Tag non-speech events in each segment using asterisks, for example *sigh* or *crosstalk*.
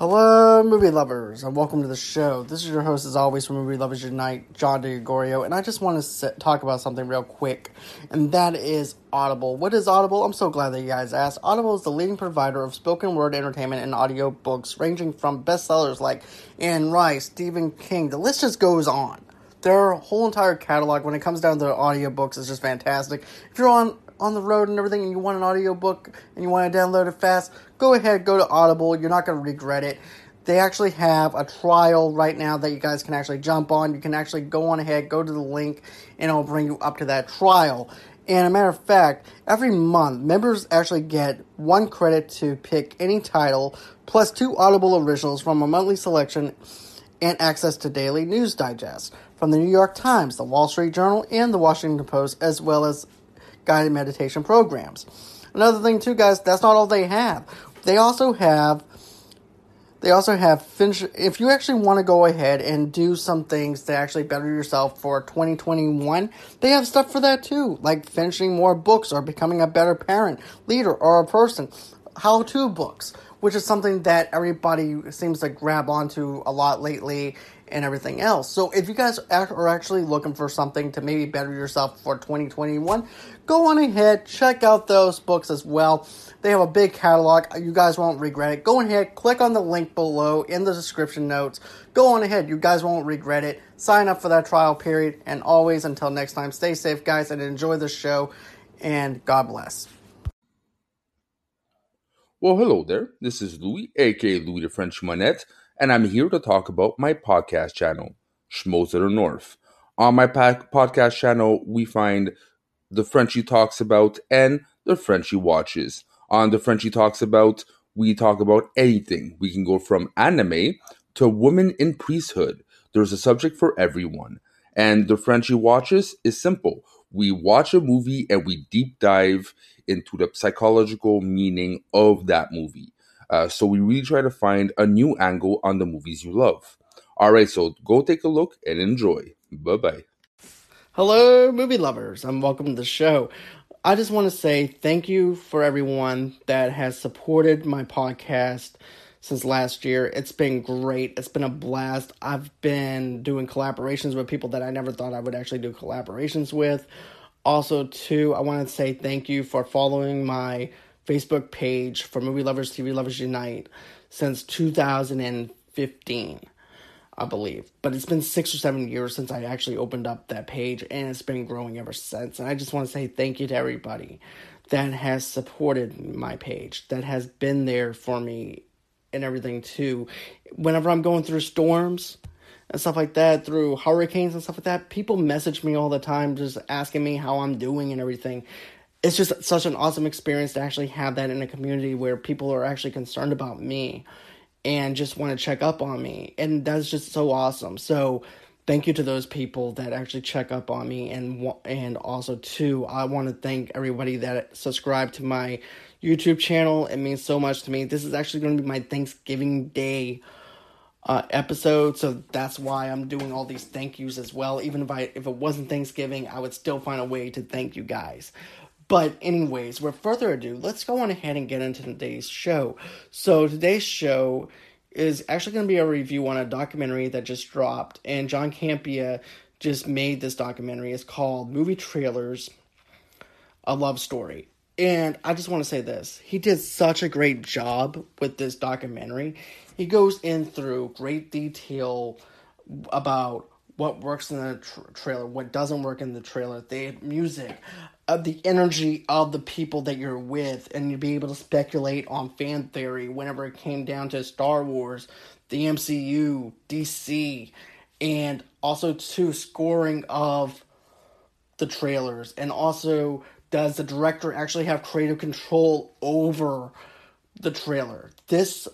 Hello, movie lovers, and welcome to the show. This is your host, as always, from Movie Lovers Unite, John DeGorio, and I just want to sit, talk about something real quick, and that is Audible. What is Audible? I'm so glad that you guys asked. Audible is the leading provider of spoken word entertainment and audio books, ranging from bestsellers like Anne Rice, Stephen King. The list just goes on. Their whole entire catalog, when it comes down to audiobooks, is just fantastic. If you're on on the road and everything and you want an audiobook and you want to download it fast, go ahead, go to Audible. You're not going to regret it. They actually have a trial right now that you guys can actually jump on. You can actually go on ahead, go to the link, and it'll bring you up to that trial. And a matter of fact, every month, members actually get one credit to pick any title, plus two Audible originals from a monthly selection, and access to daily news digest from the New York Times, the Wall Street Journal, and the Washington Post, as well as guided meditation programs. Another thing too, guys, that's not all they have. They also have they also have finish if you actually want to go ahead and do some things to actually better yourself for 2021 they have stuff for that too like finishing more books or becoming a better parent leader or a person how to books which is something that everybody seems to grab onto a lot lately and everything else. So if you guys are actually looking for something to maybe better yourself for 2021, go on ahead, check out those books as well. They have a big catalog. You guys won't regret it. Go ahead, click on the link below in the description notes. Go on ahead. You guys won't regret it. Sign up for that trial period. And always, until next time, stay safe, guys, and enjoy the show. And God bless. Well, hello there. This is Louis, aka Louis the French Monette and I'm here to talk about my podcast channel, the North. On my podcast channel, we find the Frenchie talks about and the Frenchie watches. On the Frenchie talks about, we talk about anything. We can go from anime to women in priesthood. There's a subject for everyone. And the Frenchie watches is simple. We watch a movie and we deep dive into the psychological meaning of that movie. Uh, so we really try to find a new angle on the movies you love. All right, so go take a look and enjoy. Bye bye. Hello, movie lovers, and welcome to the show. I just want to say thank you for everyone that has supported my podcast since last year. It's been great. It's been a blast. I've been doing collaborations with people that I never thought I would actually do collaborations with. Also, too, I want to say thank you for following my Facebook page for Movie Lovers, TV Lovers Unite since 2015, I believe. But it's been six or seven years since I actually opened up that page, and it's been growing ever since. And I just want to say thank you to everybody that has supported my page, that has been there for me and everything too. Whenever I'm going through storms, and stuff like that through hurricanes and stuff like that people message me all the time just asking me how i'm doing and everything it's just such an awesome experience to actually have that in a community where people are actually concerned about me and just want to check up on me and that's just so awesome. So thank you to those people that actually check up on me and and also too i want to thank everybody that subscribed to my youtube channel. It means so much to me. This is actually going to be my thanksgiving day uh, episode so that's why i'm doing all these thank yous as well. Even if i if it wasn't thanksgiving i would still find a way to thank you guys but, anyways, with further ado, let's go on ahead and get into today's show. So, today's show is actually going to be a review on a documentary that just dropped, and John Campea just made this documentary. It's called Movie Trailers A Love Story. And I just want to say this he did such a great job with this documentary. He goes in through great detail about what works in the tra- trailer, what doesn't work in the trailer, the music, of the energy of the people that you're with, and you'd be able to speculate on fan theory whenever it came down to Star Wars, the MCU, DC, and also to scoring of the trailers, and also does the director actually have creative control over the trailer? This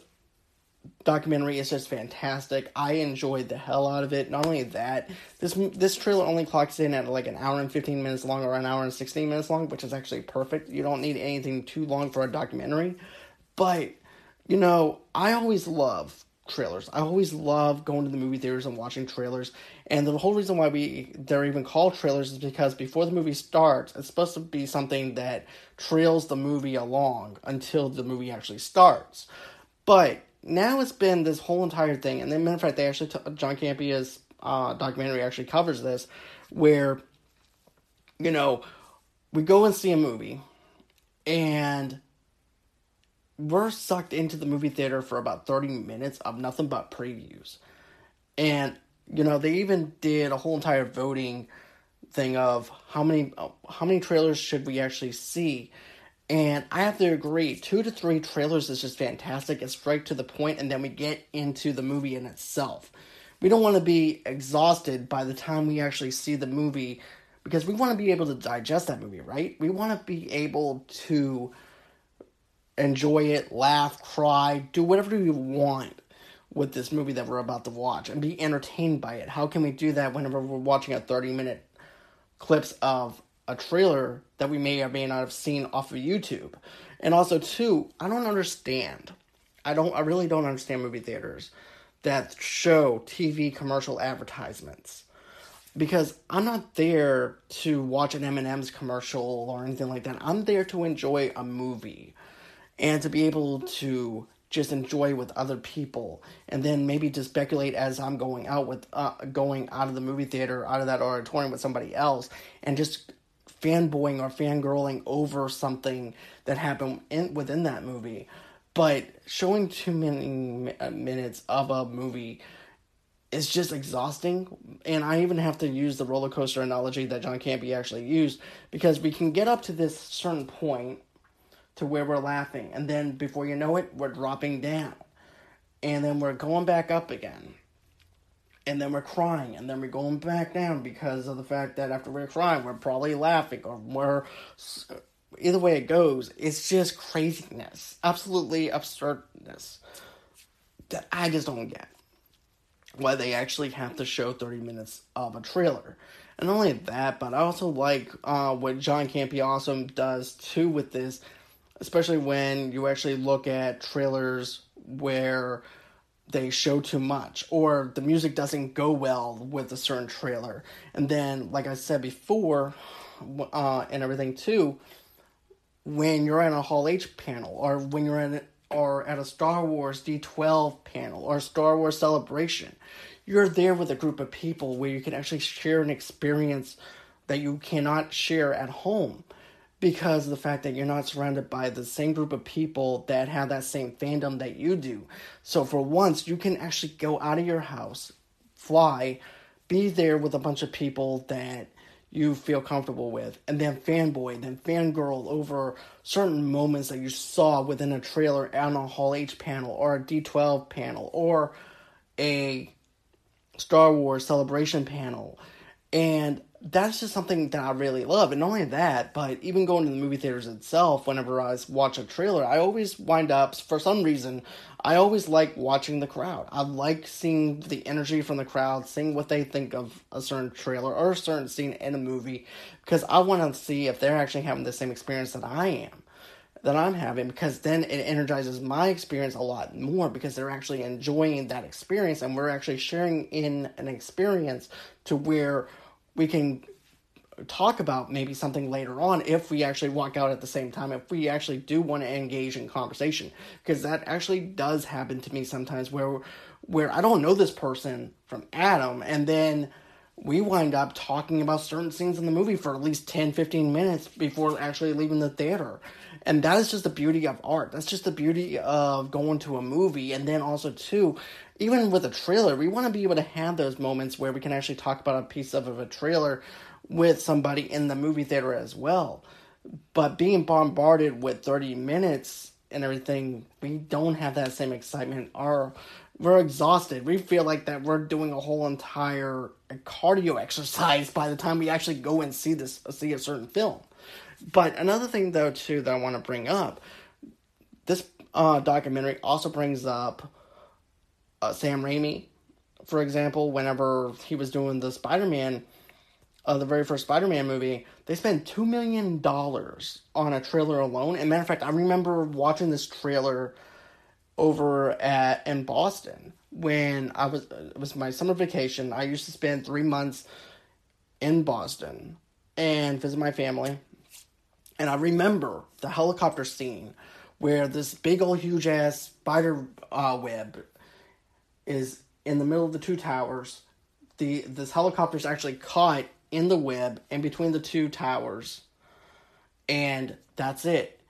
documentary is just fantastic. I enjoyed the hell out of it. Not only that, this this trailer only clocks in at like an hour and 15 minutes long or an hour and 16 minutes long, which is actually perfect. You don't need anything too long for a documentary. But, you know, I always love trailers. I always love going to the movie theaters and watching trailers. And the whole reason why we they're even called trailers is because before the movie starts, it's supposed to be something that trails the movie along until the movie actually starts. But now it's been this whole entire thing, and then matter of fact, they actually t- John Campea's uh, documentary actually covers this, where you know we go and see a movie, and we're sucked into the movie theater for about 30 minutes of nothing but previews. And, you know, they even did a whole entire voting thing of how many how many trailers should we actually see. And I have to agree, two to three trailers is just fantastic. It's straight to the point, and then we get into the movie in itself. We don't want to be exhausted by the time we actually see the movie because we want to be able to digest that movie, right? We want to be able to enjoy it, laugh, cry, do whatever we want with this movie that we're about to watch and be entertained by it. How can we do that whenever we're watching a 30 minute clips of a trailer that we may or may not have seen off of YouTube? And also too, I don't understand. I don't I really don't understand movie theaters that show TV commercial advertisements. Because I'm not there to watch an M&M's commercial or anything like that. I'm there to enjoy a movie and to be able to just enjoy with other people and then maybe to speculate as i'm going out with uh, going out of the movie theater out of that auditorium with somebody else and just fanboying or fangirling over something that happened in within that movie but showing too many uh, minutes of a movie is just exhausting and i even have to use the roller coaster analogy that john campea actually used because we can get up to this certain point to where we're laughing. And then before you know it, we're dropping down. And then we're going back up again. And then we're crying. And then we're going back down because of the fact that after we're crying, we're probably laughing or we're. Either way it goes, it's just craziness. Absolutely absurdness that I just don't get. Why they actually have to show 30 minutes of a trailer. And not only that, but I also like uh, what John Campea awesome does too with this especially when you actually look at trailers where they show too much or the music doesn't go well with a certain trailer. And then like i said before uh, and everything too when you're at a hall h panel or when you're at or at a star wars d12 panel or star wars celebration you're there with a group of people where you can actually share an experience that you cannot share at home because the fact that you're not surrounded by the same group of people that have that same fandom that you do. So for once, you can actually go out of your house, fly, be there with a bunch of people that you feel comfortable with, and then fanboy, then fangirl over certain moments that you saw within a trailer on a Hall H panel or a D12 panel or a Star Wars celebration panel. And that's just something that I really love. And not only that, but even going to the movie theaters itself, whenever I watch a trailer, I always wind up, for some reason, I always like watching the crowd. I like seeing the energy from the crowd, seeing what they think of a certain trailer or a certain scene in a movie, because I want to see if they're actually having the same experience that I am. That I'm having because then it energizes my experience a lot more because they're actually enjoying that experience and we're actually sharing in an experience to where we can talk about maybe something later on if we actually walk out at the same time if we actually do want to engage in conversation. Because that actually does happen to me sometimes where where I don't know this person from Adam and then we wind up talking about certain scenes in the movie for at least 10 15 minutes before actually leaving the theater And that is just the beauty of art. That's just the beauty of going to a movie. And then also, too, even with a trailer, we want to be able to have those moments where we can actually talk about a piece of, of a trailer with somebody in the movie theater as well. But being bombarded with 30 minutes and everything, we don't have that same excitement. or we're exhausted. We feel like that we're doing a whole entire cardio exercise by the time we actually go and see this see a certain film. But another thing though too that I want to bring up, this uh, documentary also brings up uh, Sam Raimi, for example, whenever he was doing the Spider Man uh, the very first Spider-Man movie, they spent two million dollars on a trailer alone. And matter of fact, I remember watching this trailer over at in Boston when I was it was my summer vacation. I used to spend three months in Boston and visit my family. And I remember the helicopter scene where this big old huge ass spider uh, web is in the middle of the two towers. The this helicopter is actually caught in the web in between the two towers, and that's it.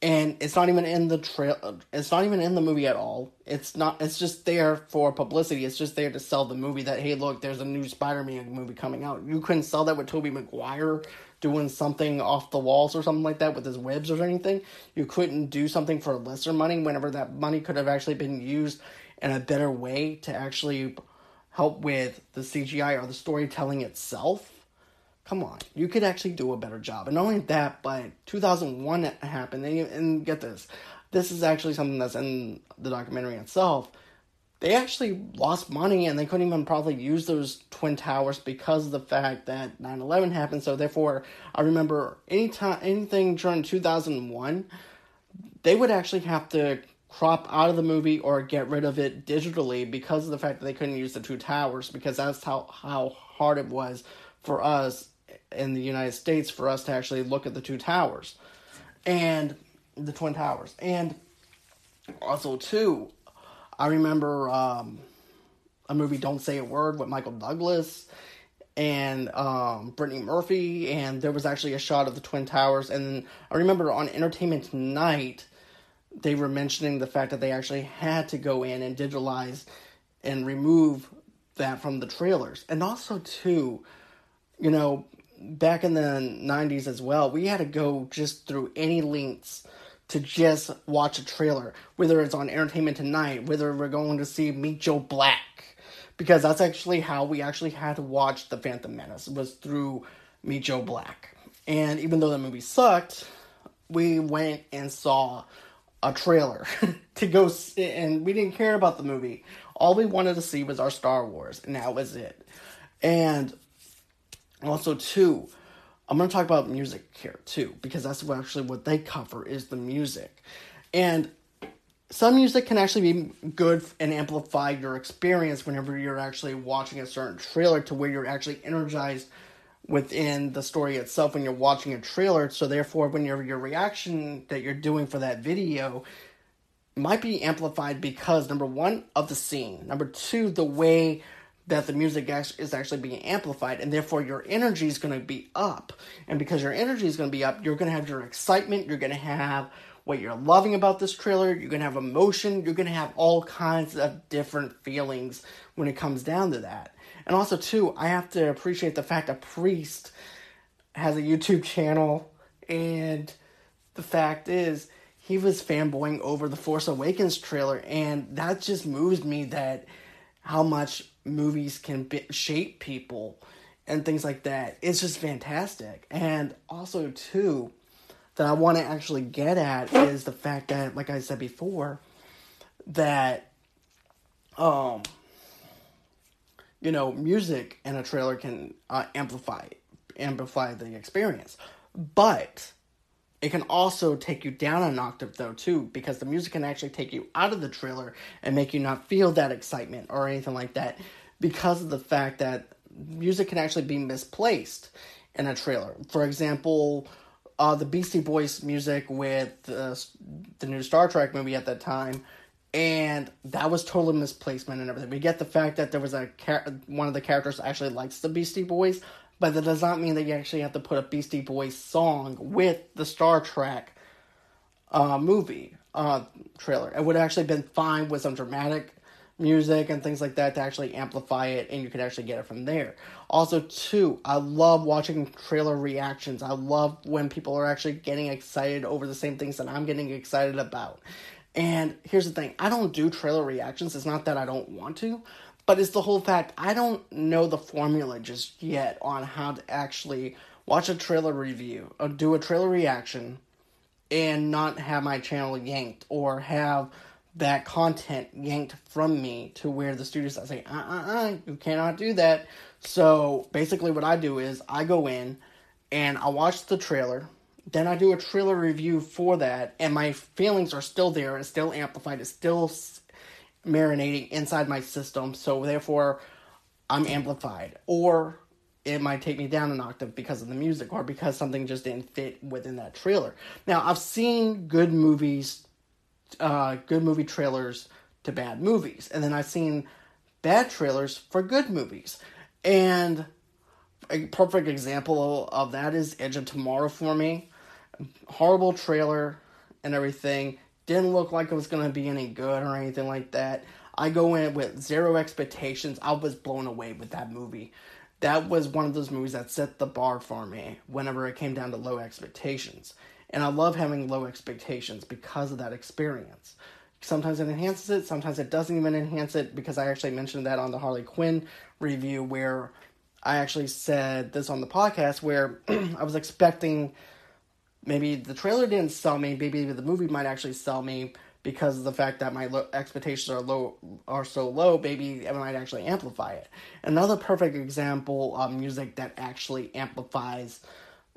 And it's not even in the trail. It's not even in the movie at all. It's not. It's just there for publicity. It's just there to sell the movie. That hey, look, there's a new Spider-Man movie coming out. You couldn't sell that with Tobey Maguire doing something off the walls or something like that with his webs or anything. You couldn't do something for lesser money whenever that money could have actually been used in a better way to actually help with the CGI or the storytelling itself. Come on, you could actually do a better job. And not only that, but 2001 happened, and, you, and get this, this is actually something that's in the documentary itself. They actually lost money and they couldn't even probably use those twin towers because of the fact that 9/11 happened. So therefore, I remember anytime anything during 2001, they would actually have to crop out of the movie or get rid of it digitally because of the fact that they couldn't use the two towers because that's how how hard it was for us in the United States for us to actually look at the two towers and the twin towers and also too I remember um, a movie Don't Say a Word with Michael Douglas and um, Brittany Murphy, and there was actually a shot of the Twin Towers. And I remember on Entertainment Tonight, they were mentioning the fact that they actually had to go in and digitalize and remove that from the trailers. And also, too, you know, back in the 90s as well, we had to go just through any links to just watch a trailer, whether it's on Entertainment Tonight, whether we're going to see Meet Joe Black, because that's actually how we actually had to watch The Phantom Menace was through Meet Joe Black. And even though the movie sucked, we went and saw a trailer *laughs* to go see, and we didn't care about the movie. All we wanted to see was our Star Wars, and that was it. And also, too, I'm going to talk about music here too, because that's what actually what they cover is the music. And some music can actually be good and amplify your experience whenever you're actually watching a certain trailer to where you're actually energized within the story itself when you're watching a trailer. So therefore when your your reaction that you're doing for that video might be amplified because number one of the scene, number two the way that the music is actually being amplified and therefore your energy is going to be up. And because your energy is going to be up you're going to have your excitement you're going to have what you're loving about this trailer you're going to have emotion you're going to have all kinds of different feelings when it comes down to that. And also too i have to appreciate the fact a priest has a youtube channel and the fact is he was fanboying over the force awakens trailer and that just moves me that how much movies can be- shape people and things like that. It's just fantastic. And also, too, that I want to actually get at is the fact that, like I said before, that, um, you know, music in a trailer can uh, amplify amplify the experience, but it can also take you down an octave though too, because the music can actually take you out of the trailer and make you not feel that excitement or anything like that, because of the fact that music can actually be misplaced in a trailer. For example, uh, the Beastie Boys music with uh, the new Star Trek movie at that time, and that was total misplacement and everything. We get the fact that there was a char- one of the characters actually likes the Beastie Boys, but that does not mean that you actually have to put a Beastie Boys song with the Star Trek uh, movie uh, trailer. It would have actually been fine with some dramatic music and things like that to actually amplify it, and you could actually get it from there. Also, too, I love watching trailer reactions. I love when people are actually getting excited over the same things that I'm getting excited about. And here's the thing I don't do trailer reactions. It's not that I don't want to, but it's the whole fact I don't know the formula just yet on how to actually watch a trailer review or do a trailer reaction and not have my channel yanked or have that content yanked from me to where the studios say, uh uh uh, you cannot do that. So basically, what I do is I go in and I watch the trailer, then I do a trailer review for that, and my feelings are still there, it's still amplified, it's still marinating inside my system, so therefore I'm amplified. Or it might take me down an octave because of the music or because something just didn't fit within that trailer. Now, I've seen good movies, uh, good movie trailers to bad movies, and then I've seen bad trailers for good movies. And a perfect example of that is Edge of Tomorrow for me. Horrible trailer and everything. Didn't look like it was going to be any good or anything like that. I go in with zero expectations. I was blown away with that movie that was one of those movies that set the bar for me whenever it came down to low expectations. And I love having low expectations because of that experience. Sometimes it enhances it, sometimes it doesn't even enhance it because I actually mentioned that on the Harley Quinn review where I actually said this on the podcast where *clears throat* I was expecting maybe the trailer didn't sell me, maybe the movie might actually sell me, because of the fact that my lo- expectations are low are so low maybe it might actually amplify it. Another perfect example of music that actually amplifies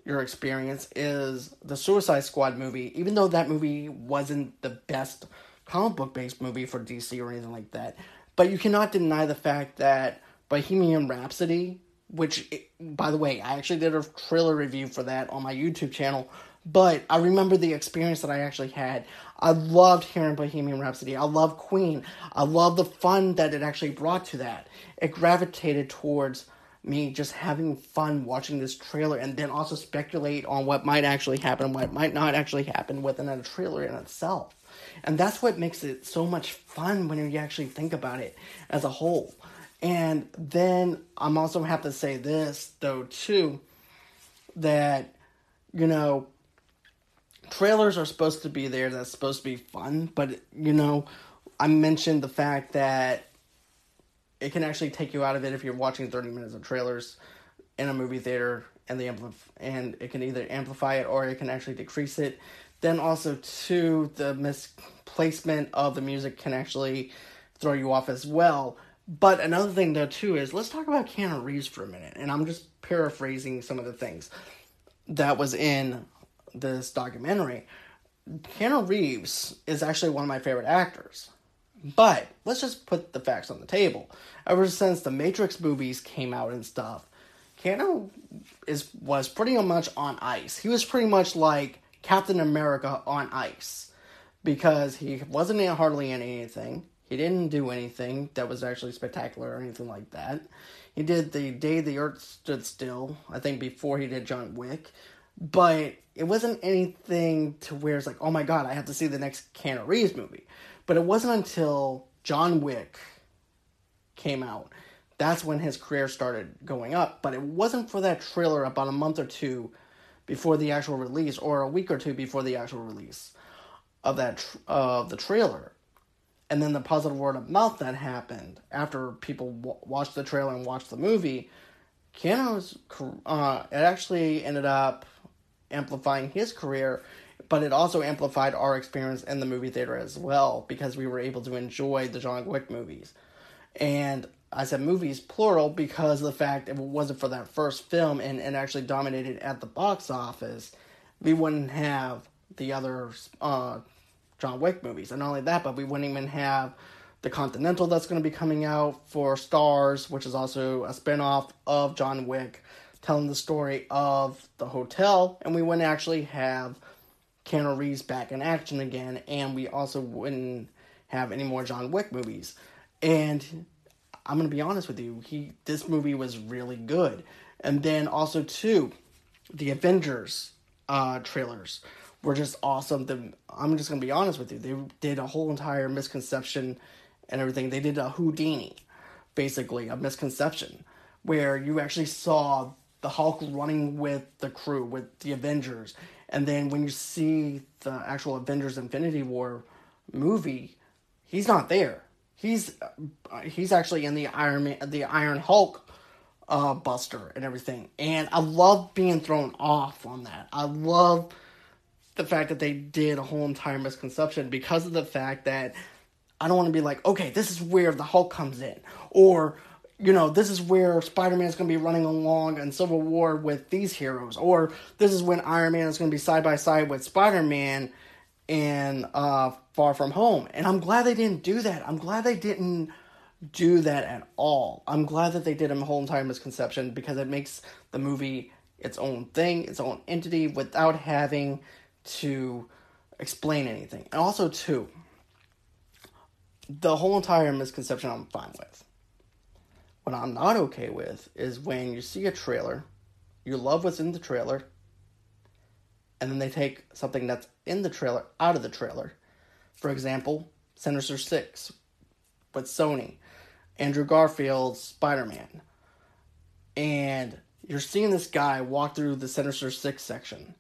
your experience is the suicide squad movie. Even though that movie wasn't the best comic book based movie for dc or anything like that but you cannot deny the fact that bohemian rhapsody which by the way i actually did a trailer review for that on my youtube channel but I remember the experience that I actually had. I loved hearing Bohemian Rhapsody. I love Queen. I love the fun that it actually brought to that. It gravitated towards me just having fun watching this trailer and then also speculate on what might actually happen, what might not actually happen within a trailer in itself. And that's what makes it so much fun when you actually think about it as a whole. And then I'm also have to say this though too that you know trailers are supposed to be there that's supposed to be fun but you know i mentioned the fact that it can actually take you out of it if you're watching 30 minutes of trailers in a movie theater and the ampli- and it can either amplify it or it can actually decrease it. Then also too the misplacement of the music can actually throw you off as well. But another thing though too is let's talk about Keanu Reeves for a minute and I'm just paraphrasing some of the things that was in this documentary, Keanu Reeves is actually one of my favorite actors. But let's just put the facts on the table. Ever since the Matrix movies came out and stuff, Keanu is was pretty much on ice. He was pretty much like Captain America on ice because he wasn't in hardly in anything. He didn't do anything that was actually spectacular or anything like that. He did the Day the Earth Stood Still, I think, before he did John Wick, but it wasn't anything to where it's like, oh my god, I have to see the next Keanu Reeves movie. But it wasn't until John Wick came out that's when his career started going up. But it wasn't for that trailer about a month or two before the actual release, or a week or two before the actual release of that of the trailer. And then the positive word of mouth that happened after people w- watched the trailer and watched the movie. Keanu's uh, it actually ended up amplifying his career, but it also amplified our experience in the movie theater as well because we were able to enjoy the John Wick movies. And I said movies plural because the fact if it wasn't for that first film and, and actually dominated at the box office, we wouldn't have the other uh, John Wick movies. And not only that, but we wouldn't even have the Continental that's going to be coming out for Starz, which is also a spinoff of John Wick telling the story of the hotel, and we wouldn't actually have Keanu Reeves back in action again, and we also wouldn't have any more John Wick movies. And I'm gonna be honest with you, he this movie was really good. And then also too, the Avengers uh, trailers were just awesome. The, I'm just gonna be honest with you. They did a whole entire misconception and everything. They did a Houdini, basically a misconception, where you actually saw the Hulk running with the crew with the Avengers, and then when you see the actual Avengers Infinity War movie, he's not there. He's uh, he's actually in the Iron Man, the Iron Hulk uh, Buster and everything, and I love being thrown off on that. I love the fact that they did a whole entire misconception because of the fact that I don't want to be like, okay, this is where the Hulk comes in, or you know, this is where Spider Man is going to be running along in Civil War with these heroes, or this is when Iron Man is going to be side by side with Spider Man in uh, Far From Home. And I'm glad they didn't do that. I'm glad they didn't do that at all. I'm glad that they did a whole entire misconception because it makes the movie its own thing, its own entity, without having to explain anything. And also, too, the whole entire misconception I'm fine with. What I'm not okay with is when you see a trailer, you love what's in the trailer, and then they take something that's in the trailer out of the trailer. For example, Sinister Six with Sony, Andrew Garfield's Spider Man. And you're seeing this guy walk through the Sinister Six section.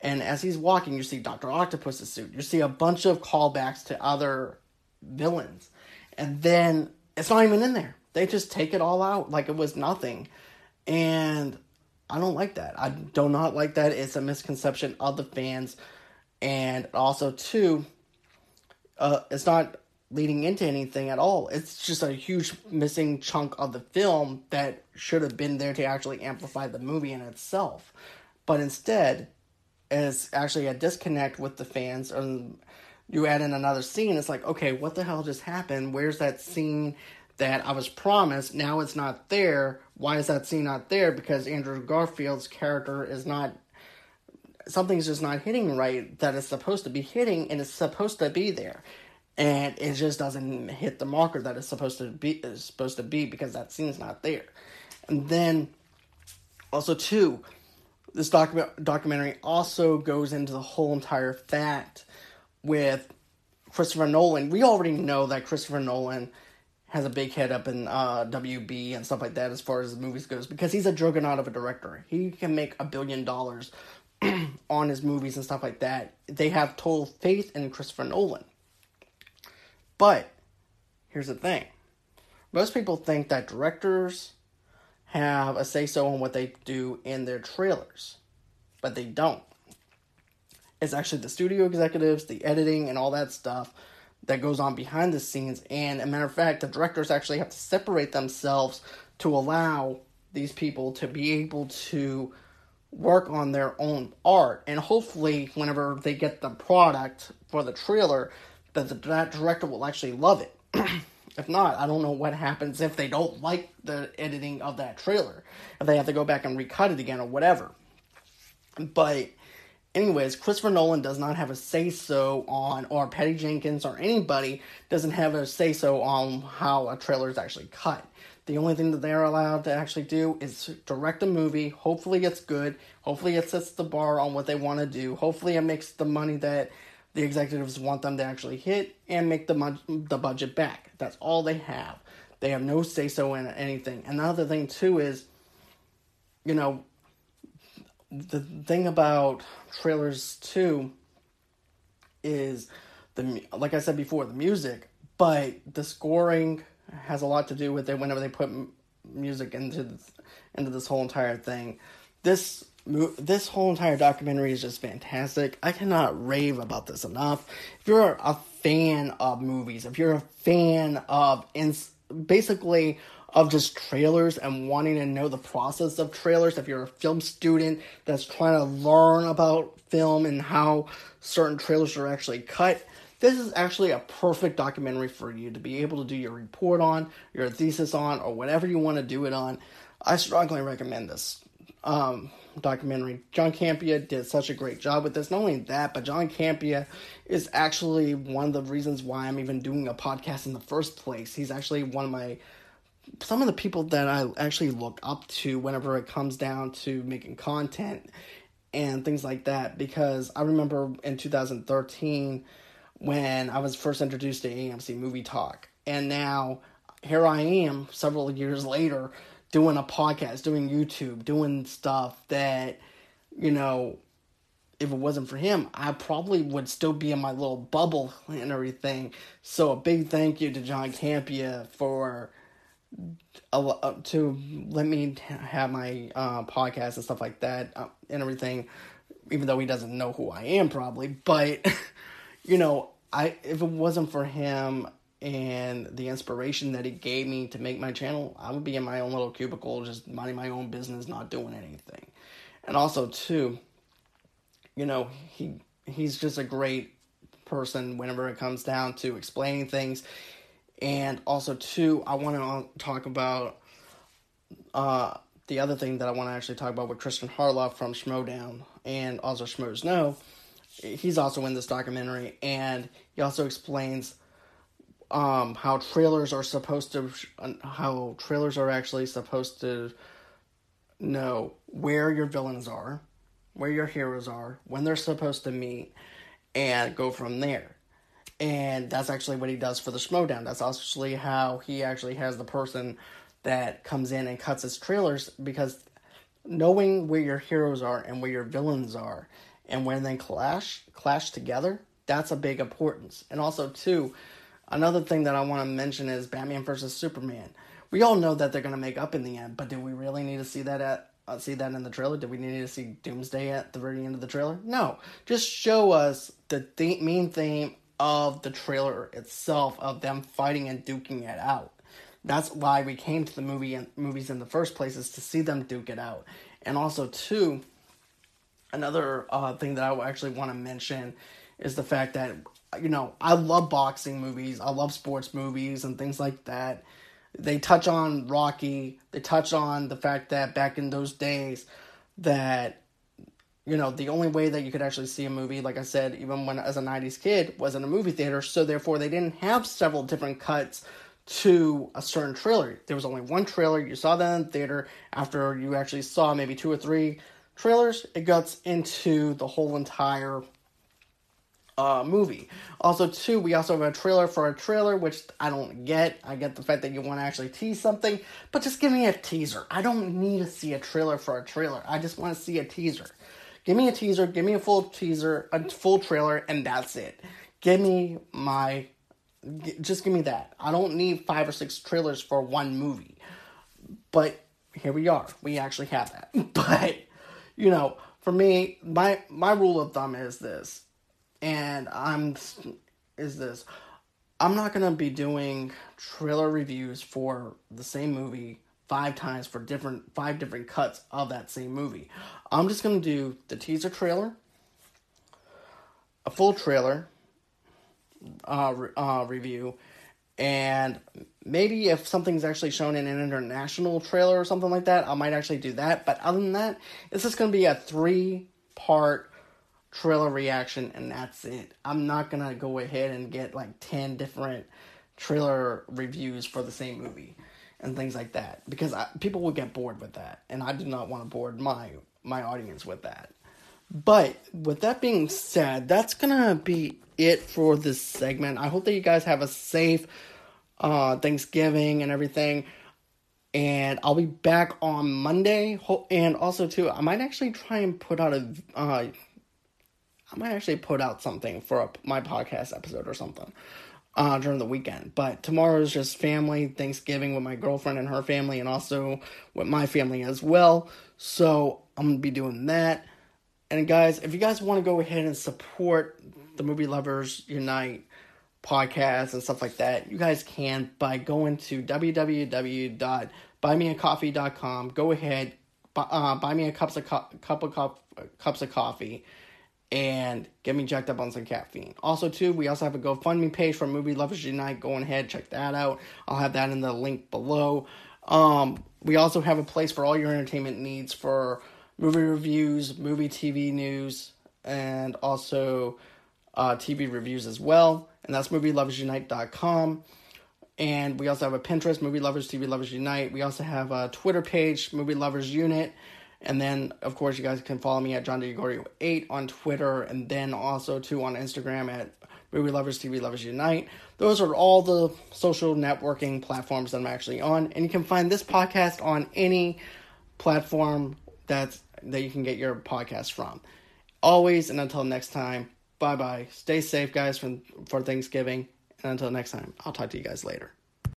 And as he's walking, you see Dr. Octopus's suit. You see a bunch of callbacks to other villains. And then it's not even in there. They just take it all out like it was nothing. And I don't like that. I do not like that. It's a misconception of the fans. And also, too, uh, it's not leading into anything at all. It's just a huge missing chunk of the film that should have been there to actually amplify the movie in itself. But instead, it's actually a disconnect with the fans. And you add in another scene, it's like, okay, what the hell just happened? Where's that scene that I was promised? Now it's not there. Why is that scene not there? Because Andrew Garfield's character is not. Something's just not hitting right that it's supposed to be hitting, and it's supposed to be there and it just doesn't hit the marker that it's supposed to be is supposed to be because that scene's not there. And then also too, this document documentary also goes into the whole entire fact with Christopher Nolan. We already know that Christopher Nolan has a big head up in uh, WB and stuff like that as far as the movies goes because he's a juggernaut of a director. He can make a billion dollars *clears throat* on his movies and stuff like that. They have total faith in Christopher Nolan. But here's the thing most people think that directors have a say so on what they do in their trailers, but they don't. It's actually the studio executives, the editing, and all that stuff that goes on behind the scenes. And a matter of fact, the directors actually have to separate themselves to allow these people to be able to work on their own art. And hopefully, whenever they get the product for the trailer, that the, that director will actually love it. *clears throat* if not, I don't know what happens if they don't like the editing of that trailer. If they have to go back and recut it again or whatever. But anyways, Christopher Nolan does not have a say so on, or Patty Jenkins or anybody doesn't have a say so on how a trailer is actually cut. The only thing that they're allowed to actually do is direct a movie. Hopefully, it's good. Hopefully, it sets the bar on what they want to do. Hopefully, it makes the money that the executives want them to actually hit and make the the budget back. That's all they have. They have no say so in anything. Another thing too is, you know, the thing about trailers too is the like I said before the music, but the scoring has a lot to do with it. Whenever they put music into this, into this whole entire thing, this this whole entire documentary is just fantastic. I cannot rave about this enough. If you're a fan of movies, if you're a fan of ins- basically of just trailers and wanting to know the process of trailers, if you're a film student that's trying to learn about film and how certain trailers are actually cut, this is actually a perfect documentary for you to be able to do your report on, your thesis on, or whatever you want to do it on. I strongly recommend this. Um, documentary. John Campea did such a great job with this. Not only that, but John Campea is actually one of the reasons why I'm even doing a podcast in the first place. He's actually one of my some of the people that I actually look up to whenever it comes down to making content. and things like that because I remember in 2013 when I was first introduced to AMC Movie Talk, and now here I am several years later doing a podcast, doing YouTube, doing stuff that you know if it wasn't for him, I probably would still be in my little bubble and everything. So a big thank you to John Campea for to let me have my uh, podcast and stuff like that uh, and everything. Even though he doesn't know who I am, probably, but *laughs* you know, I if it wasn't for him and the inspiration that he gave me to make my channel, I would be in my own little cubicle, just minding my own business, not doing anything. And also, too, you know, he he's just a great person whenever it comes down to explaining things. And also, too, I want to talk about uh, the other thing that I want to actually talk about with Christian Harloff from Schmoedown and also Schmoes Know. He's also in this documentary, and he also explains um, how trailers are supposed to, how trailers are actually supposed to know where your villains are, where your heroes are, when they're supposed to meet, and go from there. And that's actually what he does for the Schmoedown. That's actually how he actually has the person that comes in and cuts his trailers because knowing where your heroes are and where your villains are and when they clash clash together, that's a big importance. And also too, another thing that I want to mention is Batman versus Superman. We all know that they're going to make up in the end, but do we really need to see that at uh, see that in the trailer? do we need to see Doomsday at the very end of the trailer? No. Just show us the th- main theme of the trailer itself of them fighting and duking it out. That's why we came to the movie and movies in the first place is to see them duke it out. And also too, another uh, thing that I actually want to mention is the fact that you know I love boxing movies, I love sports movies and things like that they touch on Rocky. They touch on the fact that back in those days, that you know the only way that you could actually see a movie, like I said, even when as a '90s kid, was in a movie theater. So therefore, they didn't have several different cuts to a certain trailer. There was only one trailer. You saw that in the theater. After you actually saw maybe two or three trailers, it gets into the whole entire uh, movie. Also, too, we also have a trailer for a trailer, which I don't get. I get the fact that you want to actually tease something, but just give me a teaser. I don't need to see a trailer for a trailer. I just want to see a teaser. Give me a teaser, give me a full teaser, a full trailer, and that's it. Give me my. Just give me that. I don't need five or six trailers for one movie. But here we are. We actually have that. *laughs* But, you know, for me, my my rule of thumb is this and I'm is this I'm not gonna be doing trailer reviews for the same movie five times for different five different cuts of that same movie. I'm just gonna do the teaser trailer, a full trailer uh, re- uh, review, and maybe if something's actually shown in an international trailer or something like that, I might actually do that. But other than that, this is gonna be a three part trailer reaction and that's it. I'm not gonna go ahead and get like 10 different trailer reviews for the same movie and things like that because I, people will get bored with that and I do not want to board my my audience with that. But with that being said, that's gonna be it for this segment. I hope that you guys have a safe uh, Thanksgiving and everything. And I'll be back on Monday. And also, too, I might actually try and put out a uh, I might actually put out something for a, my podcast episode or something uh, during the weekend. But tomorrow is just family, Thanksgiving with my girlfriend and her family, and also with my family as well. So I'm gonna be doing that. And guys, if you guys want to go ahead and support the Movie Lovers Unite podcast and stuff like that, you guys can by going to www.buymeacoffee.com. Go ahead, uh, buy me a cups of co- cup of co- cups of coffee and get me jacked up on some caffeine. Also, too, we also have a GoFundMe page for Movie Lovers Unite. Go ahead, check that out. I'll have that in the link below. Um, we also have a place for all your entertainment needs for movie reviews, movie TV news, and also uh, TV reviews as well. And that's movieloversunite.com. And we also have a Pinterest, Movie Lovers TV Lovers Unite. We also have a Twitter page, Movie Lovers Unit And then, of course, you guys can follow me at John DeGorio8 on Twitter, and then also too on Instagram at Movie Lovers TV Lovers Unite. Those are all the social networking platforms that I'm actually on, and you can find this podcast on any platform that's that you can get your podcast from. Always, and until next time, bye bye. Stay safe, guys, for for Thanksgiving, and until next time, I'll talk to you guys later.